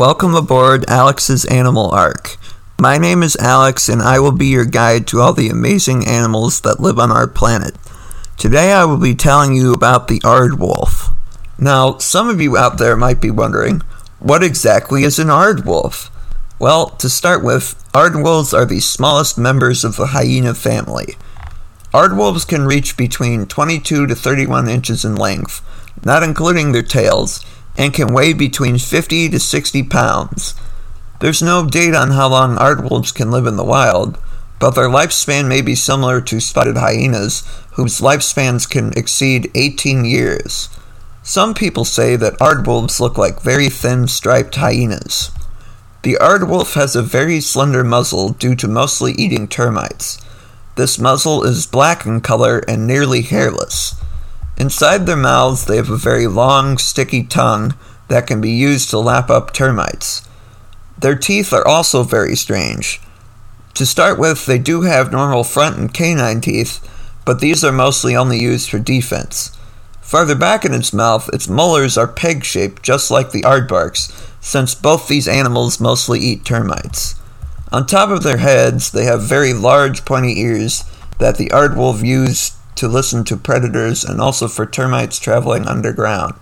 Welcome aboard Alex's Animal Ark. My name is Alex, and I will be your guide to all the amazing animals that live on our planet. Today I will be telling you about the aardwolf. Now, some of you out there might be wondering, what exactly is an aardwolf? Well, to start with, aardwolves are the smallest members of the hyena family. Aardwolves can reach between 22 to 31 inches in length, not including their tails, and can weigh between 50 to 60 pounds. There's no date on how long aardwolves can live in the wild, but their lifespan may be similar to spotted hyenas, whose lifespans can exceed 18 years. Some people say that aardwolves look like very thin striped hyenas. The aardwolf has a very slender muzzle due to mostly eating termites. This muzzle is black in color and nearly hairless. Inside their mouths, they have a very long, sticky tongue that can be used to lap up termites. Their teeth are also very strange. To start with, they do have normal front and canine teeth, but these are mostly only used for defense. Farther back in its mouth, its molars are peg shaped just like the aardvarks, since both these animals mostly eat termites. On top of their heads, they have very large pointy ears that the aardwolf used to listen to predators and also for termites traveling underground.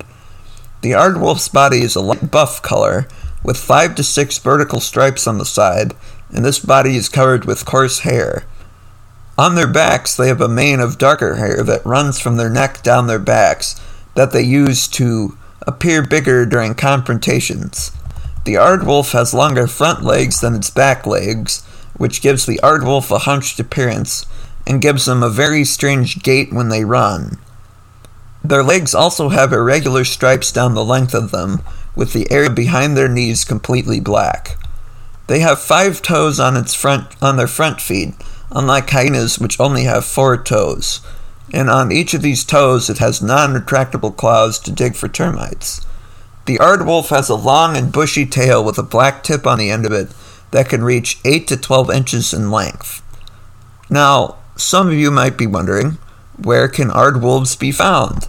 The aardwolf's body is a light buff color with five to six vertical stripes on the side, and this body is covered with coarse hair. On their backs, they have a mane of darker hair that runs from their neck down their backs that they use to appear bigger during confrontations. The aardwolf has longer front legs than its back legs, which gives the aardwolf a hunched appearance and gives them a very strange gait when they run. Their legs also have irregular stripes down the length of them, with the area behind their knees completely black. They have five toes on its front on their front feet, unlike hyenas which only have four toes. And on each of these toes it has non-retractable claws to dig for termites. The aardwolf has a long and bushy tail with a black tip on the end of it that can reach 8 to 12 inches in length. Now, some of you might be wondering, where can aardwolves be found?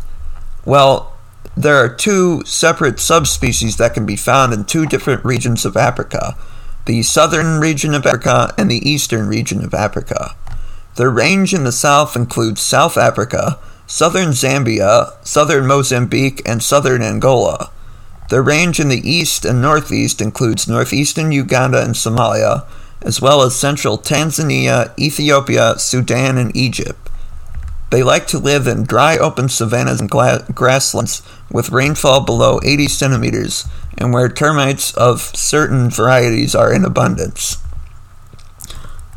Well, there are two separate subspecies that can be found in two different regions of Africa the southern region of Africa and the eastern region of Africa. Their range in the south includes South Africa, southern Zambia, southern Mozambique, and southern Angola. Their range in the east and northeast includes northeastern Uganda and Somalia, as well as central Tanzania, Ethiopia, Sudan, and Egypt. They like to live in dry open savannas and gla- grasslands with rainfall below 80 centimeters and where termites of certain varieties are in abundance.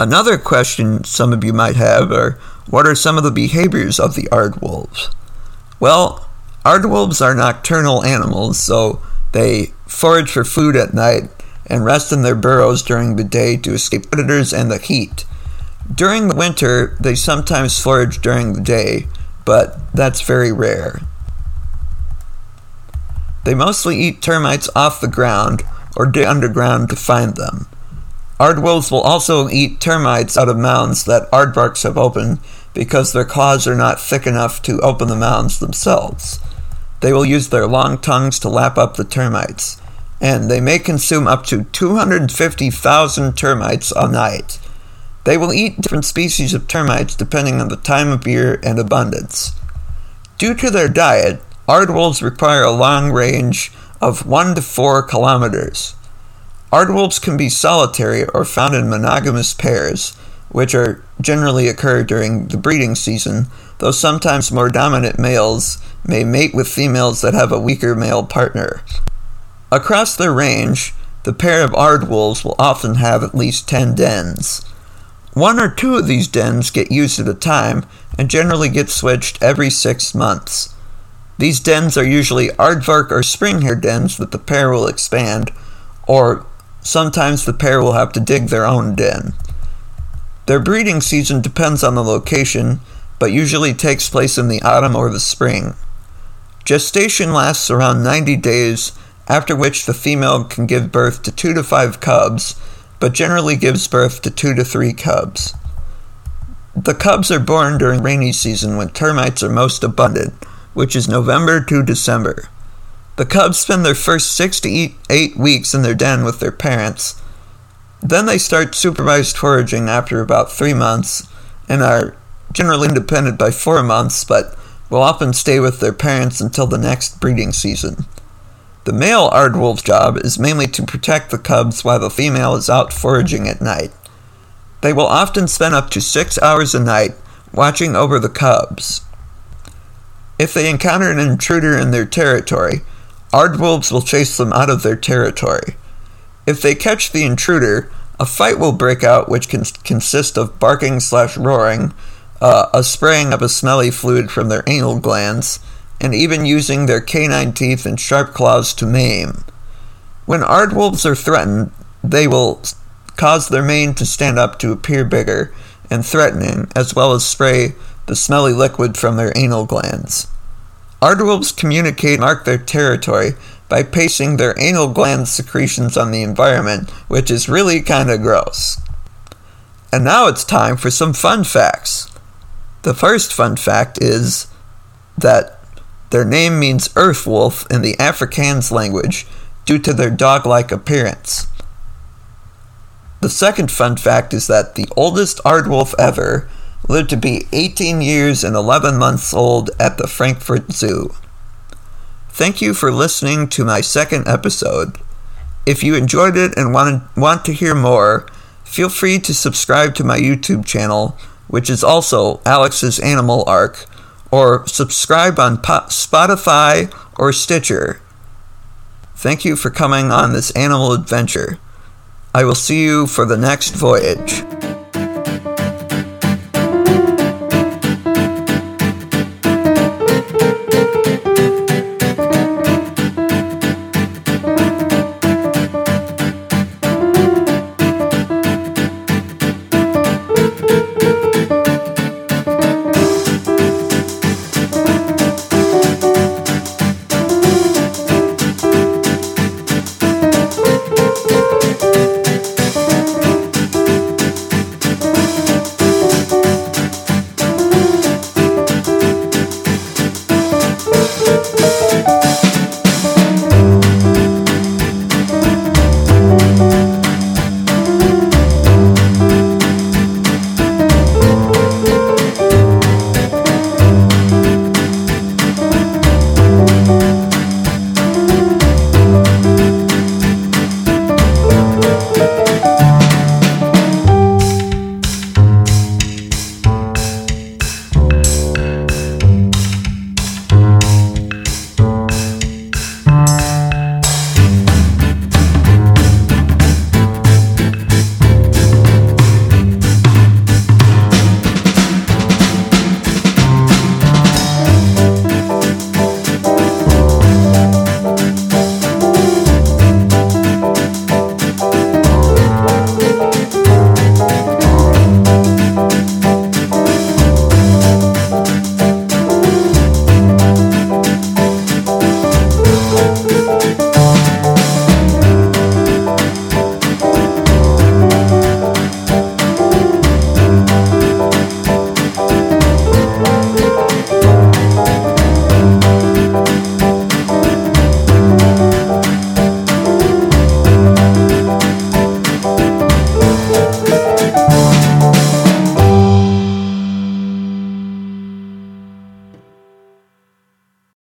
Another question some of you might have are what are some of the behaviors of the aardwolves? Well, aardwolves are nocturnal animals, so they forage for food at night and rest in their burrows during the day to escape predators and the heat. During the winter, they sometimes forage during the day, but that's very rare. They mostly eat termites off the ground or dig underground to find them. Aardwolves will also eat termites out of mounds that aardvarks have opened because their claws are not thick enough to open the mounds themselves. They will use their long tongues to lap up the termites and they may consume up to 250,000 termites a night. They will eat different species of termites depending on the time of year and abundance. Due to their diet, aardwolves require a long range of 1 to 4 kilometers. Aardwolves can be solitary or found in monogamous pairs, which are generally occur during the breeding season, though sometimes more dominant males may mate with females that have a weaker male partner. Across their range, the pair of aardwolves will often have at least 10 dens. One or two of these dens get used at a time and generally get switched every six months. These dens are usually aardvark or springhare dens that the pair will expand, or sometimes the pair will have to dig their own den. Their breeding season depends on the location, but usually takes place in the autumn or the spring. Gestation lasts around 90 days after which the female can give birth to two to five cubs, but generally gives birth to two to three cubs. The cubs are born during rainy season when termites are most abundant, which is November to December. The cubs spend their first six to eight weeks in their den with their parents. Then they start supervised foraging after about three months and are generally independent by four months, but will often stay with their parents until the next breeding season. The male aardwolf's job is mainly to protect the cubs while the female is out foraging at night. They will often spend up to six hours a night watching over the cubs. If they encounter an intruder in their territory, aardwolves will chase them out of their territory. If they catch the intruder, a fight will break out which can consist of barking slash roaring, uh, a spraying of a smelly fluid from their anal glands, and even using their canine teeth and sharp claws to maim. When aardwolves are threatened, they will cause their mane to stand up to appear bigger and threatening, as well as spray the smelly liquid from their anal glands. Aardwolves communicate mark their territory by pasting their anal gland secretions on the environment, which is really kinda gross. And now it's time for some fun facts. The first fun fact is that their name means earth wolf in the Afrikaans language due to their dog like appearance. The second fun fact is that the oldest aardwolf ever lived to be 18 years and 11 months old at the Frankfurt Zoo. Thank you for listening to my second episode. If you enjoyed it and want, want to hear more, feel free to subscribe to my YouTube channel, which is also Alex's Animal Ark or subscribe on Spotify or Stitcher. Thank you for coming on this animal adventure. I will see you for the next voyage.